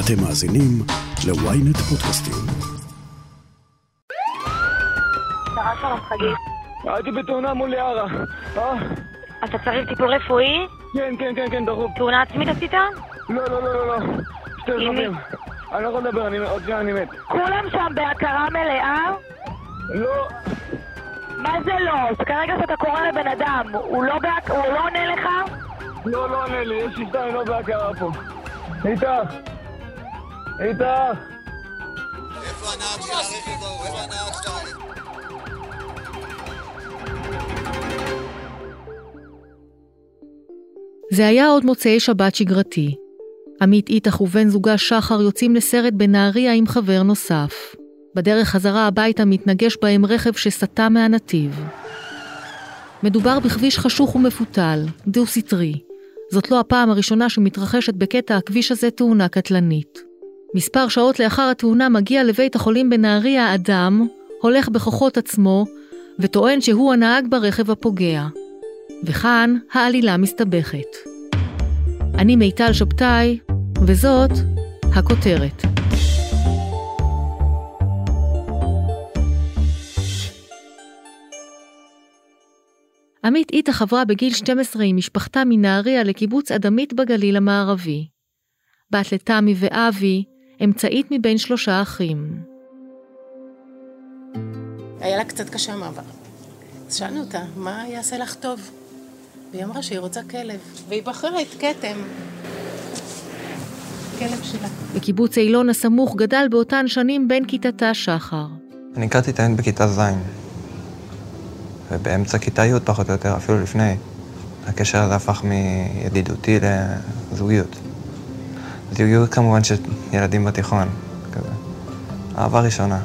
אתם מאזינים ל-ynet פודקאסטים. הייתי בתאונה מול יערה. אה? אתה צריך טיפול רפואי? כן, כן, כן, כן, דחוף. תאונה עצמית עשית? לא, לא, לא, לא, לא. שתי? רכבים. אני לא יכול לדבר, אני עוד שנייה אני מת. כולם שם בהכרה מלאה? לא, מה זה לא? כרגע שאתה קורא לבן אדם, הוא לא. הוא לא עונה לך? לא, לא עונה לי, יש לי שתיים לא בהכרה פה. איתך! איתך! איפה הנהג של הרכב ההוא? איפה הנהג של הרכב? זה היה עוד מוצאי שבת שגרתי. עמית איתך ובן זוגה שחר יוצאים לסרט בנהריה עם חבר נוסף. בדרך חזרה הביתה מתנגש בהם רכב שסטה מהנתיב. מדובר בכביש חשוך ומפותל, דו-סטרי. זאת לא הפעם הראשונה שמתרחשת בקטע הכביש הזה תאונה קטלנית. מספר שעות לאחר התאונה מגיע לבית החולים בנהריה אדם, הולך בכוחות עצמו, וטוען שהוא הנהג ברכב הפוגע. וכאן העלילה מסתבכת. אני מיטל שבתאי, וזאת הכותרת. עמית איתך עברה בגיל 12 עם משפחתה מנהריה לקיבוץ אדמית בגליל המערבי. בת לתמי ואבי, אמצעית מבין שלושה אחים. היה לה קצת קשה המעבר. אז שאלנו אותה, מה יעשה לך טוב? והיא אמרה שהיא רוצה כלב, והיא בחרה את כתם. כלב שלה. בקיבוץ אילון הסמוך גדל באותן שנים בן כיתתה שחר. אני הכרתי את העין בכיתה ז', ובאמצע כיתה י' פחות או יותר, אפילו לפני, הקשר הזה הפך מידידותי לזוגיות. זוגיות כמובן של ילדים בתיכון, כזה. אהבה ראשונה.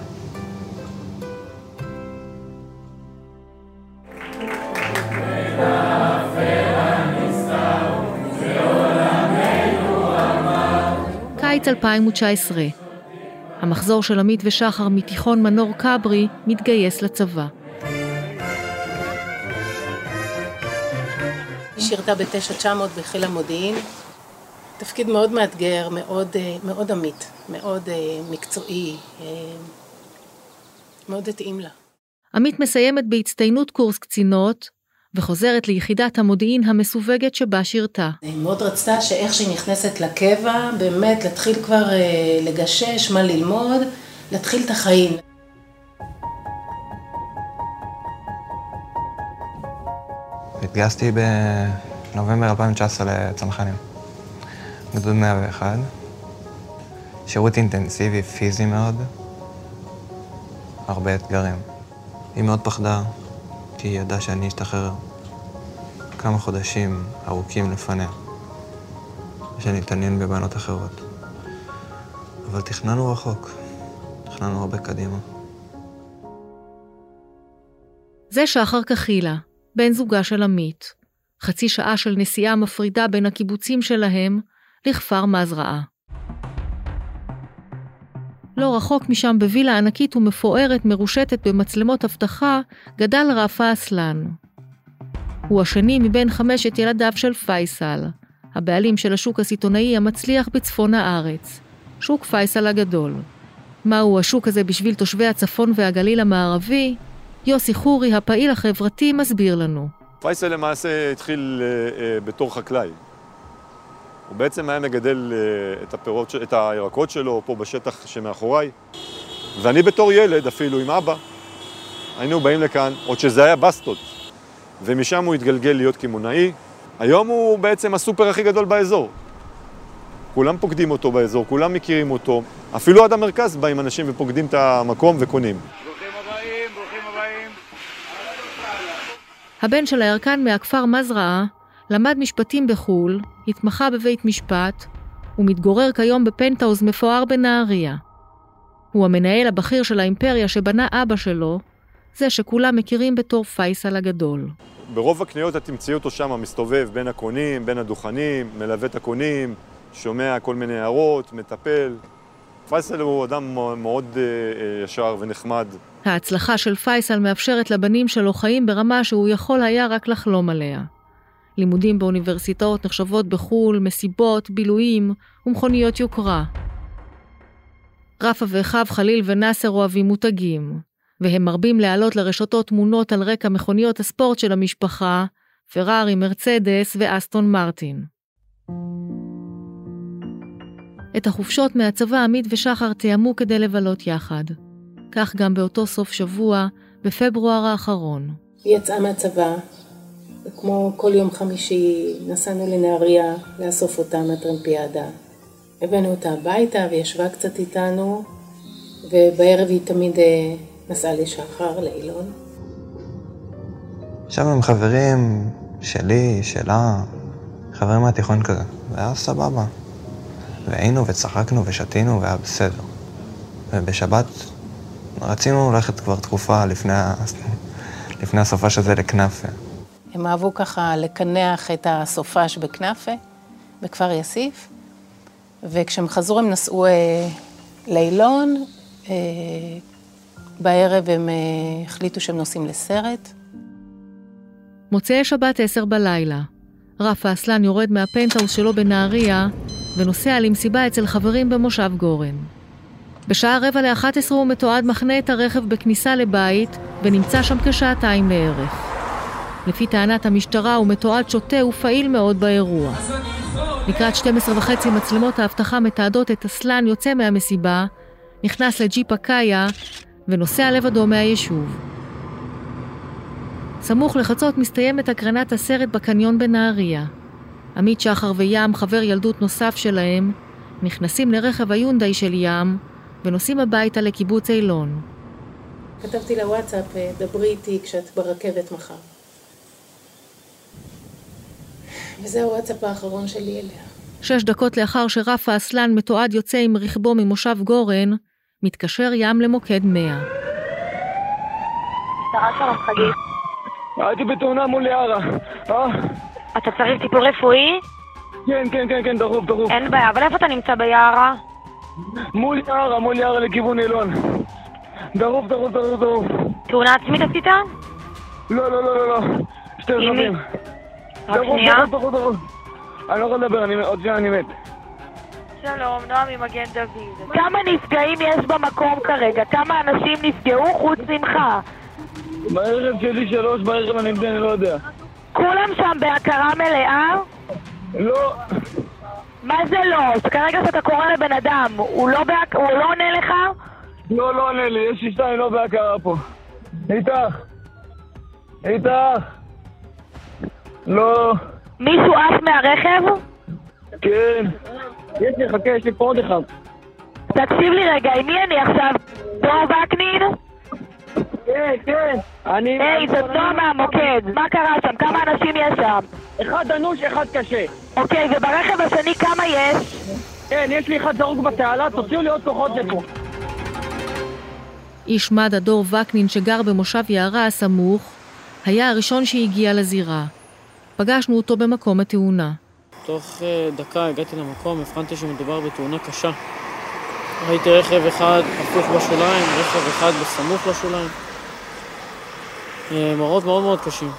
קיץ 2019. המחזור של עמית ושחר מתיכון מנור כברי מתגייס לצבא. היא שירתה ב-9900 בחיל המודיעין. תפקיד מאוד מאתגר, מאוד, אה, מאוד אמיץ, מאוד אה, מקצועי, אה, מאוד התאים לה. עמית מסיימת בהצטיינות קורס קצינות, וחוזרת ליחידת המודיעין המסווגת שבה שירתה. היא מאוד רצתה שאיך שהיא נכנסת לקבע, באמת להתחיל כבר לגשש, מה ללמוד, להתחיל את החיים. התגייסתי בנובמבר 2019 לצנחנים. גדוד 101. שירות אינטנסיבי, פיזי מאוד. הרבה אתגרים. היא מאוד פחדה, כי היא ידעה שאני אשתחרר כמה חודשים ארוכים לפניה, ושאני אתעניין בבנות אחרות. אבל תכננו רחוק, תכננו הרבה קדימה. זה שחר קחילה, בן זוגה של עמית. חצי שעה של נסיעה מפרידה בין הקיבוצים שלהם לכפר מזרעה. לא רחוק משם בווילה ענקית ומפוארת מרושתת במצלמות אבטחה, גדל רפה אסלן. הוא השני מבין חמשת ילדיו של פייסל, הבעלים של השוק הסיטונאי המצליח בצפון הארץ, שוק פייסל הגדול. מהו השוק הזה בשביל תושבי הצפון והגליל המערבי? יוסי חורי, הפעיל החברתי, מסביר לנו. פייסל למעשה התחיל אה, אה, בתור חקלאי. הוא בעצם היה מגדל אה, את, הפירות, את הירקות שלו פה בשטח שמאחוריי, ואני בתור ילד, אפילו עם אבא, היינו באים לכאן, עוד שזה היה בסטות, ומשם הוא התגלגל להיות קמעונאי. היום הוא בעצם הסופר הכי גדול באזור. כולם פוקדים אותו באזור, כולם מכירים אותו. אפילו עד המרכז באים אנשים ופוקדים את המקום וקונים. הבן של הירקן מהכפר מזרעה למד משפטים בחו"ל, התמחה בבית משפט, ומתגורר כיום בפנטהאוז מפואר בנהריה. הוא המנהל הבכיר של האימפריה שבנה אבא שלו, זה שכולם מכירים בתור פייסל הגדול. ברוב הקניות את תמצאי אותו שם מסתובב בין הקונים, בין הדוכנים, מלווה את הקונים, שומע כל מיני הערות, מטפל. פייסל הוא אדם מאוד אה, אה, ישר ונחמד. ההצלחה של פייסל מאפשרת לבנים שלו חיים ברמה שהוא יכול היה רק לחלום עליה. לימודים באוניברסיטאות נחשבות בחו"ל, מסיבות, בילויים ומכוניות יוקרה. רפה ואחיו חליל ונאסר אוהבים מותגים, והם מרבים להעלות לרשתות תמונות על רקע מכוניות הספורט של המשפחה, פרארי, מרצדס ואסטון מרטין. את החופשות מהצבא עמית ושחר תיאמו כדי לבלות יחד. כך גם באותו סוף שבוע, בפברואר האחרון. היא יצאה מהצבא, וכמו כל יום חמישי נסענו לנהריה לאסוף אותה מהטרמפיאדה. הבאנו אותה הביתה וישבה קצת איתנו, ובערב היא תמיד אה, נסעה לשחר, לאילון. ישבנו עם חברים שלי, שלה, חברים מהתיכון כזה, והיה סבבה. והיינו וצחקנו ושתינו והיה בסדר. ובשבת רצינו ללכת כבר תקופה לפני. לפני הסופש הזה לכנאפה. הם אהבו ככה לקנח את הסופש בכנאפה, בכפר יאסיף, וכשהם חזרו הם נסעו אה, לאילון, אה, בערב הם אה, החליטו שהם נוסעים לסרט. מוצאי שבת עשר בלילה. רפה אסלן יורד מהפנטהאוס שלו בנהריה ונוסע למסיבה אצל חברים במושב גורן. בשעה רבע לאחת עשרה הוא מתועד מחנה את הרכב בכניסה לבית ונמצא שם כשעתיים לערך. לפי טענת המשטרה הוא מתועד שותה ופעיל מאוד באירוע. לקראת 12 וחצי מצלמות האבטחה מתעדות את אסלן יוצא מהמסיבה, נכנס לג'יפ הקאיה ונוסע לבדו מהיישוב. סמוך לחצות מסתיימת הקרנת הסרט בקניון בנהריה. עמית שחר וים, חבר ילדות נוסף שלהם, נכנסים לרכב היונדאי של ים ונוסעים הביתה לקיבוץ אילון. כתבתי לוואטסאפ, דברי איתי כשאת ברכבת מחר. וזה הוואטסאפ האחרון שלי אליה. שש דקות לאחר שרפה אסלן מתועד יוצא עם רכבו ממושב גורן, מתקשר ים למוקד 100. משטרה שלום חגית. הייתי בתאונה מול יערה. אה? אתה צריך טיפול רפואי? כן, כן, כן, כן, דחוף, דחוף. אין בעיה, אבל איפה אתה נמצא ביערה? מול יערה, מול יערה לכיוון אילון. דחוף, דחוף, דחוף, דחוף. תאונה עצמית עשית? לא, לא, לא, לא, לא. שתי? רכבים. רק שנייה. אני לא יכול לדבר, אני- עוד שנייה אני מת. שלום, נועה ממגן דוד. כמה נפגעים יש במקום כרגע? כמה אנשים נפגעו חוץ ממך? ברכב שלי שלוש, ברכב הנגדי אני לא יודע. כולם שם בהכרה מלאה? לא, מה זה לא? כרגע שאתה קורא לבן אדם, הוא לא, בהק... הוא לא עונה לך? לא, לא עונה לי, יש לי שתיים לא בהכרה פה. איתך. איתך. לא, מישהו עף מהרכב? כן. יש לי, חכה, יש לי פה עוד אחד. תקשיב לי רגע, עם מי אני עכשיו? דור וקנין? כן, כן. אני... היי, זה דור מהמוקד. מה קרה שם? כמה אנשים יש שם? אחד אנוש, אחד קשה. אוקיי, וברכב השני כמה יש? כן, יש לי אחד זרוק בתעלה, תוציאו לי עוד כוחות לפה. איש מד"א דור וקנין שגר במושב יערה הסמוך, היה הראשון שהגיע לזירה. פגשנו אותו במקום התאונה. תוך אה, דקה הגעתי למקום, הבחנתי שמדובר בתאונה קשה. ראיתי רכב אחד הפוך בשוליים, רכב אחד בסמוך לשוליים. אה, מראות מאוד מאוד קשים.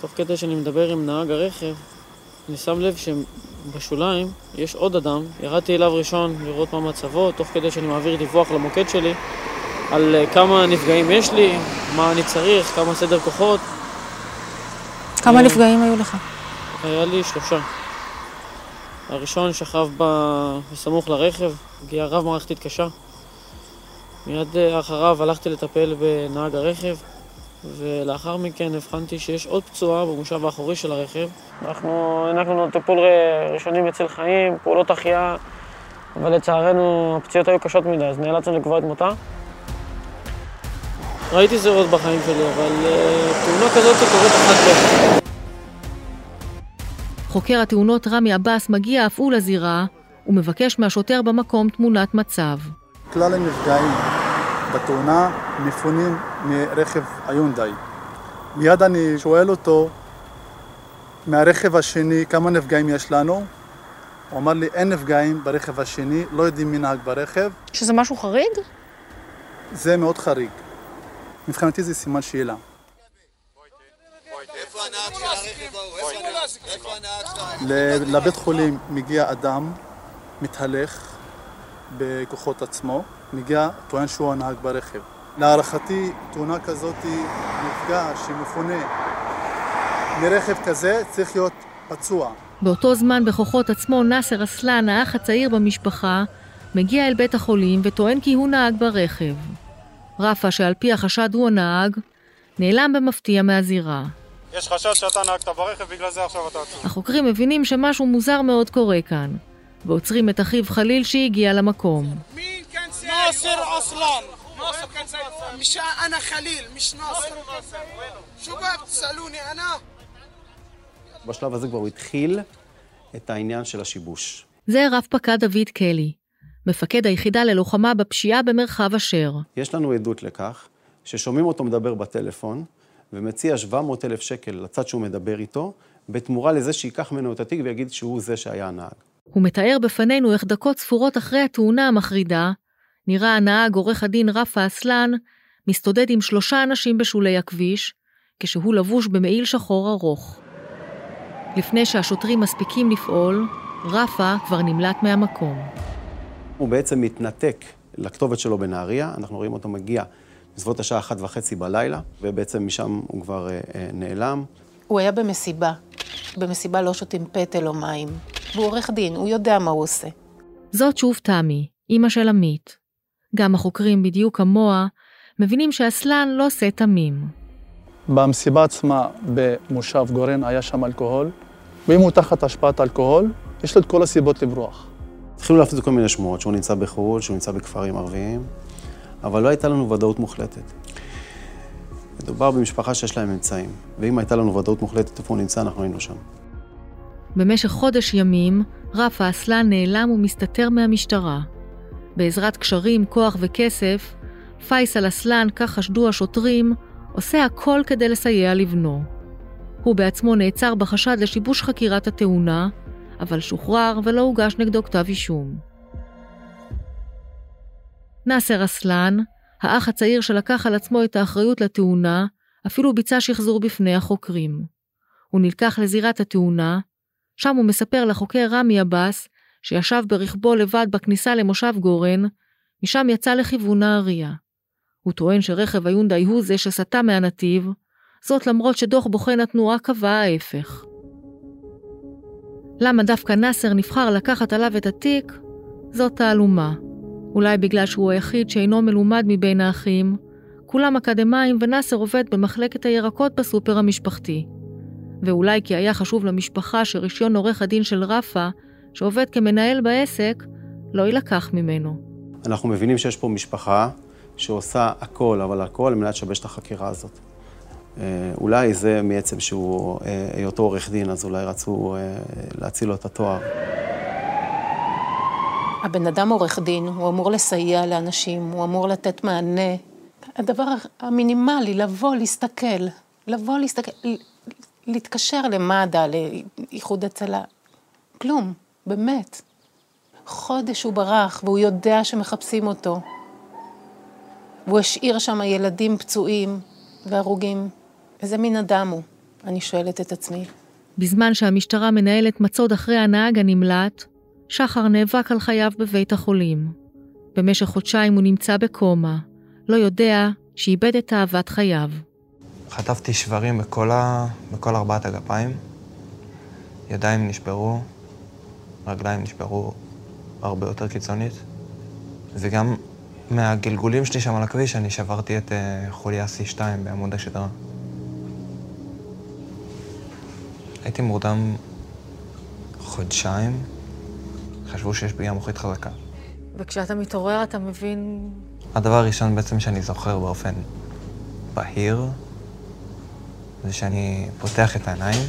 תוך כדי שאני מדבר עם נהג הרכב, אני שם לב שבשוליים יש עוד אדם, ירדתי אליו ראשון לראות מה מצבו, תוך כדי שאני מעביר דיווח למוקד שלי על אה, כמה נפגעים יש לי, מה אני צריך, כמה סדר כוחות. כמה אה, נפגעים היו לך? היה לי שלושה. הראשון שכב בסמוך לרכב, פגיעה רב-מערכתית קשה. מיד אה, אחריו הלכתי לטפל בנהג הרכב, ולאחר מכן הבחנתי שיש עוד פצועה במושב האחורי של הרכב. אנחנו הענקנו טיפול ראשוני מציל חיים, פעולות החייאה, אבל לצערנו הפציעות היו קשות מדי, אז נאלצנו לקבוע את מותה. ראיתי זירות בחיים שלי, אבל אה, תאונה כזאת קורית אחת ל... חוקר התאונות רמי עבאס מגיע אף הוא לזירה, ומבקש מהשוטר במקום תמונת מצב. כלל הנפגעים בתאונה מפונים מרכב היונדאי. מיד אני שואל אותו מהרכב השני כמה נפגעים יש לנו. הוא אמר לי אין נפגעים ברכב השני, לא יודעים מי נהג ברכב. שזה משהו חריג? זה מאוד חריג. מבחינתי זה סימן שאלה. לבית חולים מגיע אדם, מתהלך, בכוחות עצמו, מגיע, טוען שהוא הנהג ברכב. להערכתי, תאונה כזאת, נפגע שמפונה מרכב כזה, צריך להיות פצוע. באותו זמן בכוחות עצמו נאסר אסלן, האח הצעיר במשפחה, מגיע אל בית החולים וטוען כי הוא נהג ברכב. רפה, שעל פי החשד הוא הנהג, נעלם במפתיע מהזירה. יש חשד שאתה נהגת ברכב, בגלל זה עכשיו אתה עצור. החוקרים מבינים שמשהו מוזר מאוד קורה כאן, ועוצרים את אחיו חליל שהגיע למקום. ناصر اصلا ناصر كان مش انا خليل مش ناصر شو بقى بتسالوني انا בשלב הזה כבר הוא התחיל את העניין של השיבוש. זה רב פקד דוד קלי, מפקד היחידה ללוחמה בפשיעה במרחב אשר. יש לנו עדות לכך ששומעים אותו מדבר בטלפון ומציע 700 אלף שקל לצד שהוא מדבר איתו, בתמורה לזה שייקח ממנו את התיק ויגיד שהוא זה שהיה הנהג. הוא מתאר בפנינו איך דקות ספורות אחרי התאונה המחרידה, נראה הנהג עורך הדין רפה אסלן מסתודד עם שלושה אנשים בשולי הכביש, כשהוא לבוש במעיל שחור ארוך. לפני שהשוטרים מספיקים לפעול, רפה כבר נמלט מהמקום. הוא בעצם מתנתק לכתובת שלו בנהריה, אנחנו רואים אותו מגיע בסביבות השעה אחת וחצי בלילה, ובעצם משם הוא כבר אה, אה, נעלם. הוא היה במסיבה. במסיבה לא שותים פטל או מים. והוא עורך דין, הוא יודע מה הוא עושה. זאת שוב תמי, אימא של עמית. גם החוקרים, בדיוק כמוה, מבינים שאסלן לא עושה תמים. במסיבה עצמה במושב גורן היה שם אלכוהול, ואם הוא תחת השפעת אלכוהול, יש לו את כל הסיבות לברוח. התחילו להפיץ כל מיני שמועות, שהוא נמצא בחו"ל, שהוא נמצא בכפרים ערביים, אבל לא הייתה לנו ודאות מוחלטת. מדובר במשפחה שיש להם אמצעים, ואם הייתה לנו ודאות מוחלטת איפה הוא נמצא, אנחנו היינו שם. במשך חודש ימים, רפה אסלן נעלם ומסתתר מהמשטרה. בעזרת קשרים, כוח וכסף, פייסל אסלן, כך חשדו השוטרים, עושה הכל כדי לסייע לבנו. הוא בעצמו נעצר בחשד לשיבוש חקירת התאונה, אבל שוחרר ולא הוגש נגדו כתב אישום. נאסר אסלן, האח הצעיר שלקח על עצמו את האחריות לתאונה, אפילו ביצע שחזור בפני החוקרים. הוא נלקח לזירת התאונה, שם הוא מספר לחוקר רמי עבאס, שישב ברכבו לבד בכניסה למושב גורן, משם יצא לכיוון נהריה. הוא טוען שרכב היונדאי הוא זה שסטה מהנתיב, זאת למרות שדוח בוחן התנועה קבע ההפך. למה דווקא נאסר נבחר לקחת עליו את התיק? זאת תעלומה. אולי בגלל שהוא היחיד שאינו מלומד מבין האחים, כולם אקדמאים ונאסר עובד במחלקת הירקות בסופר המשפחתי. ואולי כי היה חשוב למשפחה שרישיון עורך הדין של רפה, שעובד כמנהל בעסק, לא יילקח ממנו. אנחנו מבינים שיש פה משפחה שעושה הכל, אבל הכל על מנת לשבש את החקירה הזאת. אה, אולי זה מעצם שהוא, אה, היותו עורך דין, אז אולי רצו אה, להציל לו את התואר. הבן אדם עורך דין, הוא אמור לסייע לאנשים, הוא אמור לתת מענה. הדבר המינימלי, לבוא, להסתכל, לבוא, להסתכל, להתקשר למד"א, לאיחוד הצלה. כלום, באמת. חודש הוא ברח, והוא יודע שמחפשים אותו. והוא השאיר שם ילדים פצועים והרוגים. איזה מין אדם הוא? אני שואלת את עצמי. בזמן שהמשטרה מנהלת מצוד אחרי הנהג הנמלט, שחר נאבק על חייו בבית החולים. במשך חודשיים הוא נמצא בקומה, לא יודע שאיבד את אהבת חייו. חטפתי שברים בכל, ה... בכל ארבעת הגפיים, ידיים נשברו, רגליים נשברו הרבה יותר קיצונית, וגם מהגלגולים שלי שם על הכביש אני שברתי את uh, חוליה C2 בעמוד השדרה. הייתי מורדם חודשיים, חשבו שיש פגיעה מוחית חזקה. וכשאתה מתעורר אתה מבין... הדבר הראשון בעצם שאני זוכר באופן בהיר, זה שאני פותח את העיניים,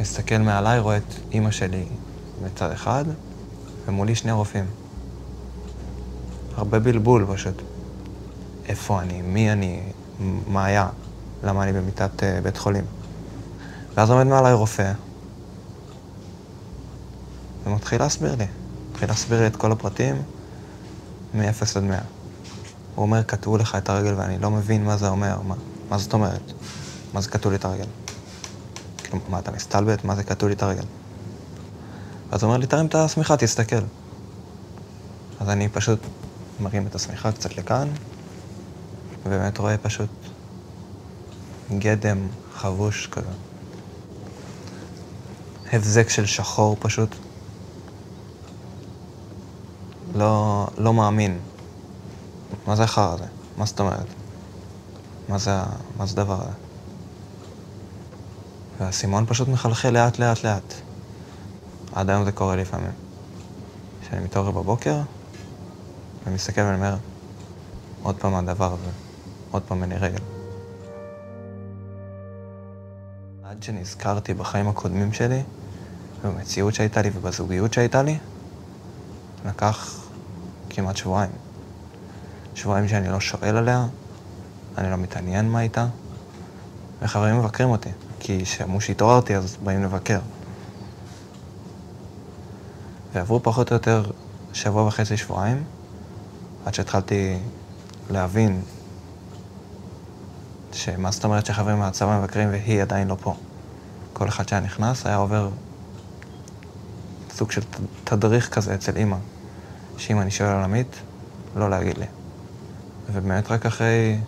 מסתכל מעליי, רואה את אימא שלי בצד אחד, ומולי שני רופאים. הרבה בלבול פשוט. איפה אני? מי אני? מה היה? למה אני במיטת uh, בית חולים? ואז עומד מעליי רופא, ומתחיל להסביר לי. מתחיל להסביר לי את כל הפרטים, מ-0 עד 100. הוא אומר, קטעו לך את הרגל ואני לא מבין מה זה אומר. מה, מה זאת אומרת? מה זה קטעו לי את הרגל? כאילו, מה, אתה מסתלבט? מה זה קטעו לי את הרגל? אז הוא אומר לי, תרים את השמיכה, תסתכל. אז אני פשוט מרים את השמיכה קצת לכאן, ובאמת רואה פשוט גדם חבוש כזה. הבזק של שחור פשוט. לא, לא מאמין. מה זה החרא הזה? מה זאת אומרת? מה זה, מה זה הדבר הזה? והאסימון פשוט מחלחל לאט לאט לאט. עד היום זה קורה לפעמים. כשאני מתעורר בבוקר, ומסתכל ואני אומר, עוד פעם הדבר הזה, עוד פעם אני רגל. עד שנזכרתי בחיים הקודמים שלי, במציאות שהייתה לי ובזוגיות שהייתה לי, לקח כמעט שבועיים. שבועיים שאני לא שואל עליה, אני לא מתעניין מה איתה, וחברים מבקרים אותי, כי כשאמרו שהתעוררתי אז באים לבקר. ועברו פחות או יותר שבוע וחצי, שבועיים, עד שהתחלתי להבין שמה זאת אומרת שחברים מהצבא מבקרים והיא עדיין לא פה. כל אחד שהיה נכנס היה עובר סוג של תדריך כזה אצל אימא, שאם אני שואל על עמית, לא להגיד לי. ובאמת רק אחרי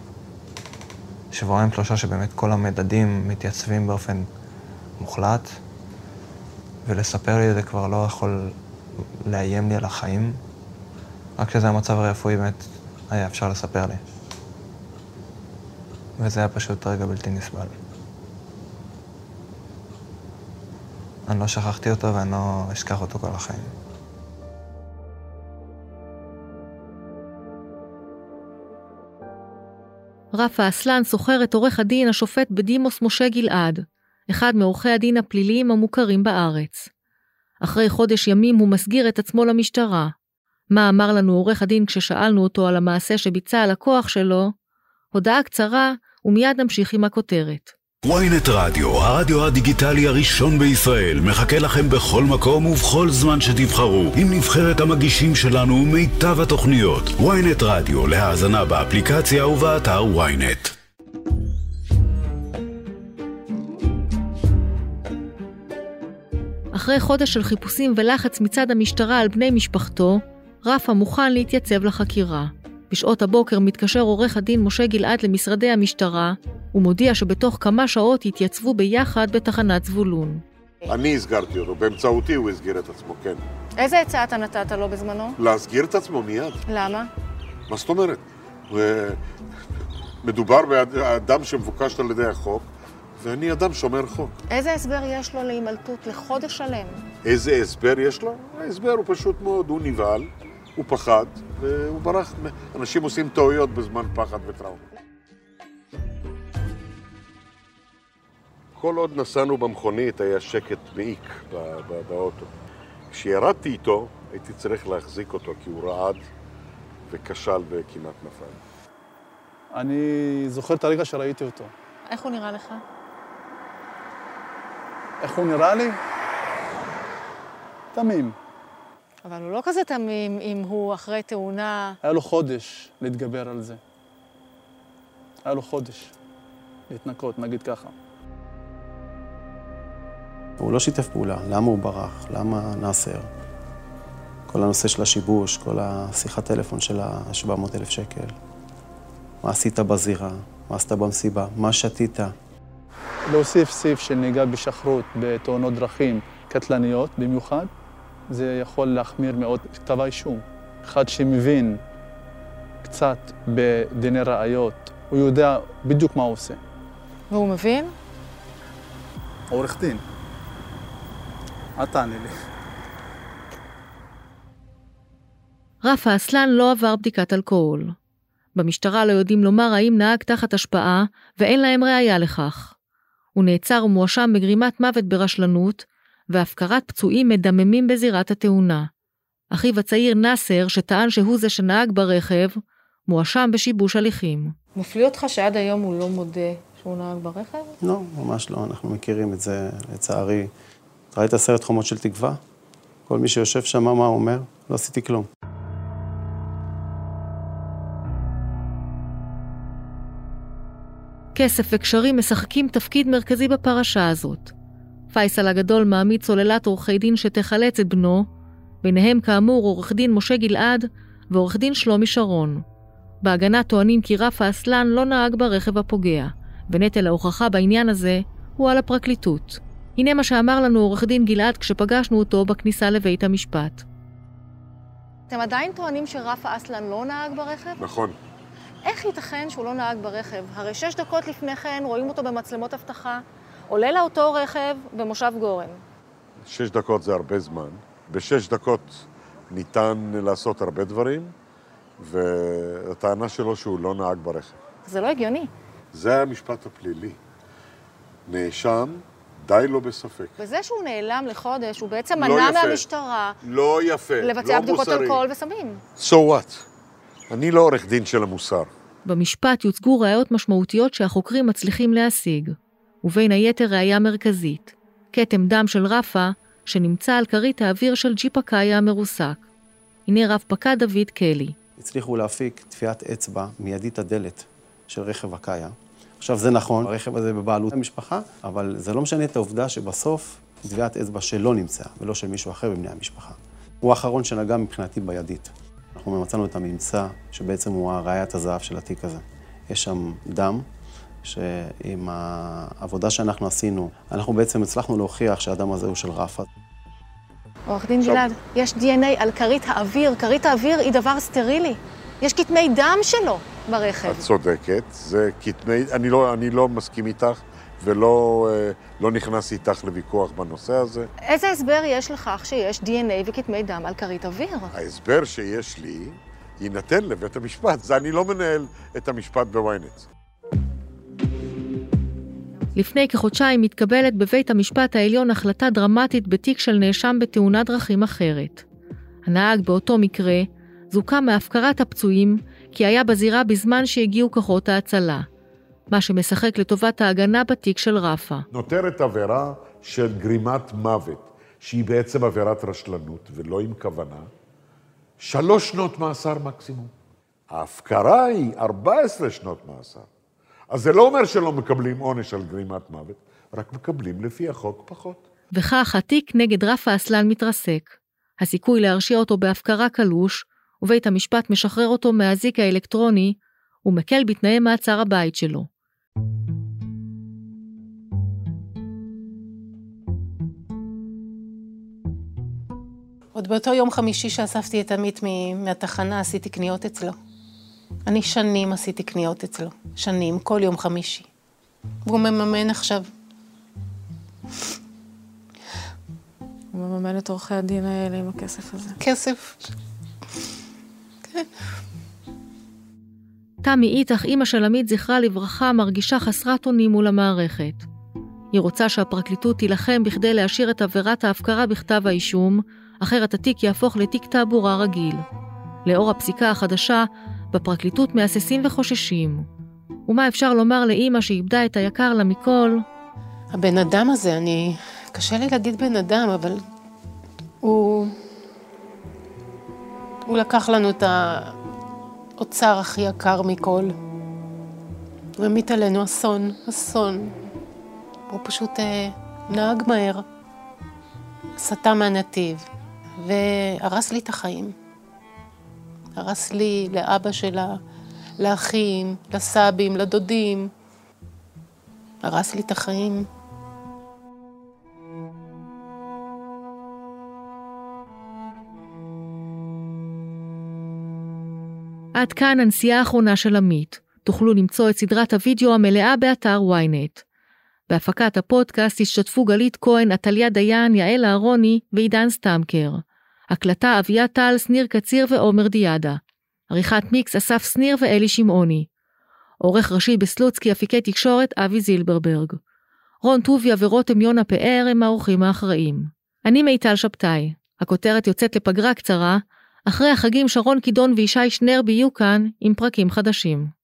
שבועיים שלושה שבאמת כל המדדים מתייצבים באופן מוחלט, ולספר לי זה כבר לא יכול לאיים לי על החיים, רק כשזה המצב הרפואי באמת היה אפשר לספר לי. וזה היה פשוט רגע בלתי נסבל. אני לא שכחתי אותו ואני לא אשכח אותו כל החיים. רפה אסלן שוכר את עורך הדין השופט בדימוס משה גלעד, אחד מעורכי הדין הפליליים המוכרים בארץ. אחרי חודש ימים הוא מסגיר את עצמו למשטרה. מה אמר לנו עורך הדין כששאלנו אותו על המעשה שביצע הלקוח שלו? הודעה קצרה, ומיד נמשיך עם הכותרת. Ynet רדיו, הרדיו הדיגיטלי הראשון בישראל, מחכה לכם בכל מקום ובכל זמן שתבחרו, עם נבחרת המגישים שלנו ומיטב התוכניות. ynet רדיו, להאזנה באפליקציה ובאתר ynet. אחרי חודש של חיפושים ולחץ מצד המשטרה על בני משפחתו, רפה מוכן להתייצב לחקירה. בשעות הבוקר מתקשר עורך הדין משה גלעד למשרדי המשטרה, ומודיע שבתוך כמה שעות יתייצבו ביחד בתחנת זבולון. אני הסגרתי אותו, באמצעותי הוא הסגיר את עצמו, כן. איזה עצה אתה נתת לו בזמנו? להסגיר את עצמו מיד. למה? מה זאת אומרת? מדובר באדם שמבוקש על ידי החוק, ואני אדם שומר חוק. איזה הסבר יש לו להימלטות לחודש שלם? איזה הסבר יש לו? ההסבר הוא פשוט מאוד, הוא נבהל, הוא פחד, והוא ברח. אנשים עושים טעויות בזמן פחד וטראומה. כל עוד נסענו במכונית היה שקט מעיק באוטו. כשירדתי איתו, הייתי צריך להחזיק אותו כי הוא רעד וכשל וכמעט נפל. אני זוכר את הרגע שראיתי אותו. איך הוא נראה לך? איך הוא נראה לי? תמים. אבל הוא לא כזה תמים אם הוא אחרי תאונה... היה לו חודש להתגבר על זה. היה לו חודש להתנקות, נגיד ככה. הוא לא שיתף פעולה, למה הוא ברח, למה נאסר. כל הנושא של השיבוש, כל השיחת טלפון של ה-700 אלף שקל. מה עשית בזירה, מה עשית במסיבה, מה שתית. להוסיף סעיף של נהיגה בשחרות בתאונות דרכים קטלניות במיוחד, זה יכול להחמיר מאוד כתב האישום. אחד שמבין קצת בדיני ראיות, הוא יודע בדיוק מה הוא עושה. והוא מבין? עורך דין. אל תענה לי. רפה אסלן לא עבר בדיקת אלכוהול. במשטרה לא יודעים לומר האם נהג תחת השפעה, ואין להם ראייה לכך. הוא נעצר ומואשם בגרימת מוות ברשלנות, והפקרת פצועים מדממים בזירת התאונה. אחיו הצעיר נאסר, שטען שהוא זה שנהג ברכב, מואשם בשיבוש הליכים. מפליא אותך שעד היום הוא לא מודה שהוא נהג ברכב? לא, ממש לא, אנחנו מכירים את זה, לצערי. ראית סרט חומות של תקווה? כל מי שיושב שם, מה הוא אומר? לא עשיתי כלום. כסף וקשרים משחקים תפקיד מרכזי בפרשה הזאת. פייסל הגדול מעמיד סוללת עורכי דין שתחלץ את בנו, ביניהם כאמור עורך דין משה גלעד ועורך דין שלומי שרון. בהגנה טוענים כי רפה אסלן לא נהג ברכב הפוגע, ונטל ההוכחה בעניין הזה הוא על הפרקליטות. הנה מה שאמר לנו עורך דין גלעד כשפגשנו אותו בכניסה לבית המשפט. אתם עדיין טוענים שרפה אסלן לא נהג ברכב? נכון. איך ייתכן שהוא לא נהג ברכב? הרי שש דקות לפני כן רואים אותו במצלמות אבטחה, עולה לאותו רכב במושב גורן. שש דקות זה הרבה זמן. בשש דקות ניתן לעשות הרבה דברים, והטענה שלו שהוא לא נהג ברכב. זה לא הגיוני. זה המשפט הפלילי. נאשם, די לו בספק. וזה שהוא נעלם לחודש, הוא בעצם לא מנע יפה. מהמשטרה לא יפה, לבצע לא בדיקות. אלכוהול וסמים. So what? אני לא עורך דין של המוסר. במשפט יוצגו ראיות משמעותיות שהחוקרים מצליחים להשיג, ובין היתר ראיה מרכזית, כתם דם של רפה שנמצא על כרית האוויר של ג'יפ הקאיה המרוסק. הנה רב פקד דוד קלי. הצליחו להפיק טביעת אצבע מידית הדלת של רכב הקאיה. עכשיו, זה נכון, הרכב הזה בבעלות המשפחה, אבל זה לא משנה את העובדה שבסוף טביעת אצבע שלו נמצאה, ולא של מישהו אחר מבני המשפחה. הוא האחרון שנגע מבחינתי בידית. אנחנו מצאנו את הממצא שבעצם הוא הראיית הזהב של התיק הזה. יש שם דם, שעם העבודה שאנחנו עשינו, אנחנו בעצם הצלחנו להוכיח שהדם הזה הוא של רפה. עורך דין גלעד, יש DNA על כרית האוויר. כרית האוויר היא דבר סטרילי. יש כתמי דם שלו ברכב. את צודקת, זה כתמי... אני לא, אני לא מסכים איתך ולא אה, לא נכנס איתך לוויכוח בנושא הזה. איזה הסבר יש לכך שיש DNA וכתמי דם על כרית אוויר? ההסבר שיש לי יינתן לבית המשפט. זה אני לא מנהל את המשפט בוויינט. לפני כחודשיים מתקבלת בבית המשפט העליון החלטה דרמטית בתיק של נאשם בתאונת דרכים אחרת. הנהג באותו מקרה זוכה מהפקרת הפצועים כי היה בזירה בזמן שהגיעו כוחות ההצלה, מה שמשחק לטובת ההגנה בתיק של רפה. נותרת עבירה של גרימת מוות, שהיא בעצם עבירת רשלנות ולא עם כוונה, שלוש שנות מאסר מקסימום. ההפקרה היא 14 שנות מאסר. אז זה לא אומר שלא מקבלים עונש על גרימת מוות, רק מקבלים לפי החוק פחות. וכך התיק נגד רפה אסלן מתרסק. הסיכוי להרשיע אותו בהפקרה קלוש, ובית המשפט משחרר אותו מהאזיק האלקטרוני, ומקל בתנאי מעצר הבית שלו. עוד באותו יום חמישי שאספתי את עמית מהתחנה, עשיתי קניות אצלו. אני שנים עשיתי קניות אצלו. שנים, כל יום חמישי. והוא מממן עכשיו. הוא מממן את עורכי הדין האלה עם הכסף הזה. כסף. תמי איתך, אימא של עמית זכרה לברכה, מרגישה חסרת אונים מול המערכת. היא רוצה שהפרקליטות תילחם בכדי להשאיר את עבירת ההפקרה בכתב האישום, אחרת התיק יהפוך לתיק תעבורה רגיל. לאור הפסיקה החדשה, בפרקליטות מהססים וחוששים. ומה אפשר לומר לאימא שאיבדה את היקר לה מכל? הבן אדם הזה, אני... קשה לי להגיד בן אדם, אבל הוא... הוא לקח לנו את האוצר הכי יקר מכל. הוא המיט עלינו אסון, אסון. הוא פשוט אה, נהג מהר, סטה מהנתיב, והרס לי את החיים. הרס לי, לאבא שלה, לאחים, לסבים, לדודים. הרס לי את החיים. עד כאן הנסיעה האחרונה של עמית. תוכלו למצוא את סדרת הוידאו המלאה באתר ynet. בהפקת הפודקאסט השתתפו גלית כהן, עתליה דיין, יעל אהרוני ועידן סטמקר. הקלטה אביה טל, שניר קציר ועומר דיאדה. עריכת מיקס אסף שניר ואלי שמעוני. עורך ראשי בסלוצקי אפיקי תקשורת אבי זילברברג. רון טוביה ורותם יונה פאר הם האורחים האחראים. אני מיטל שבתאי. הכותרת יוצאת לפגרה קצרה, אחרי החגים שרון קידון וישי שנרב יהיו כאן עם פרקים חדשים.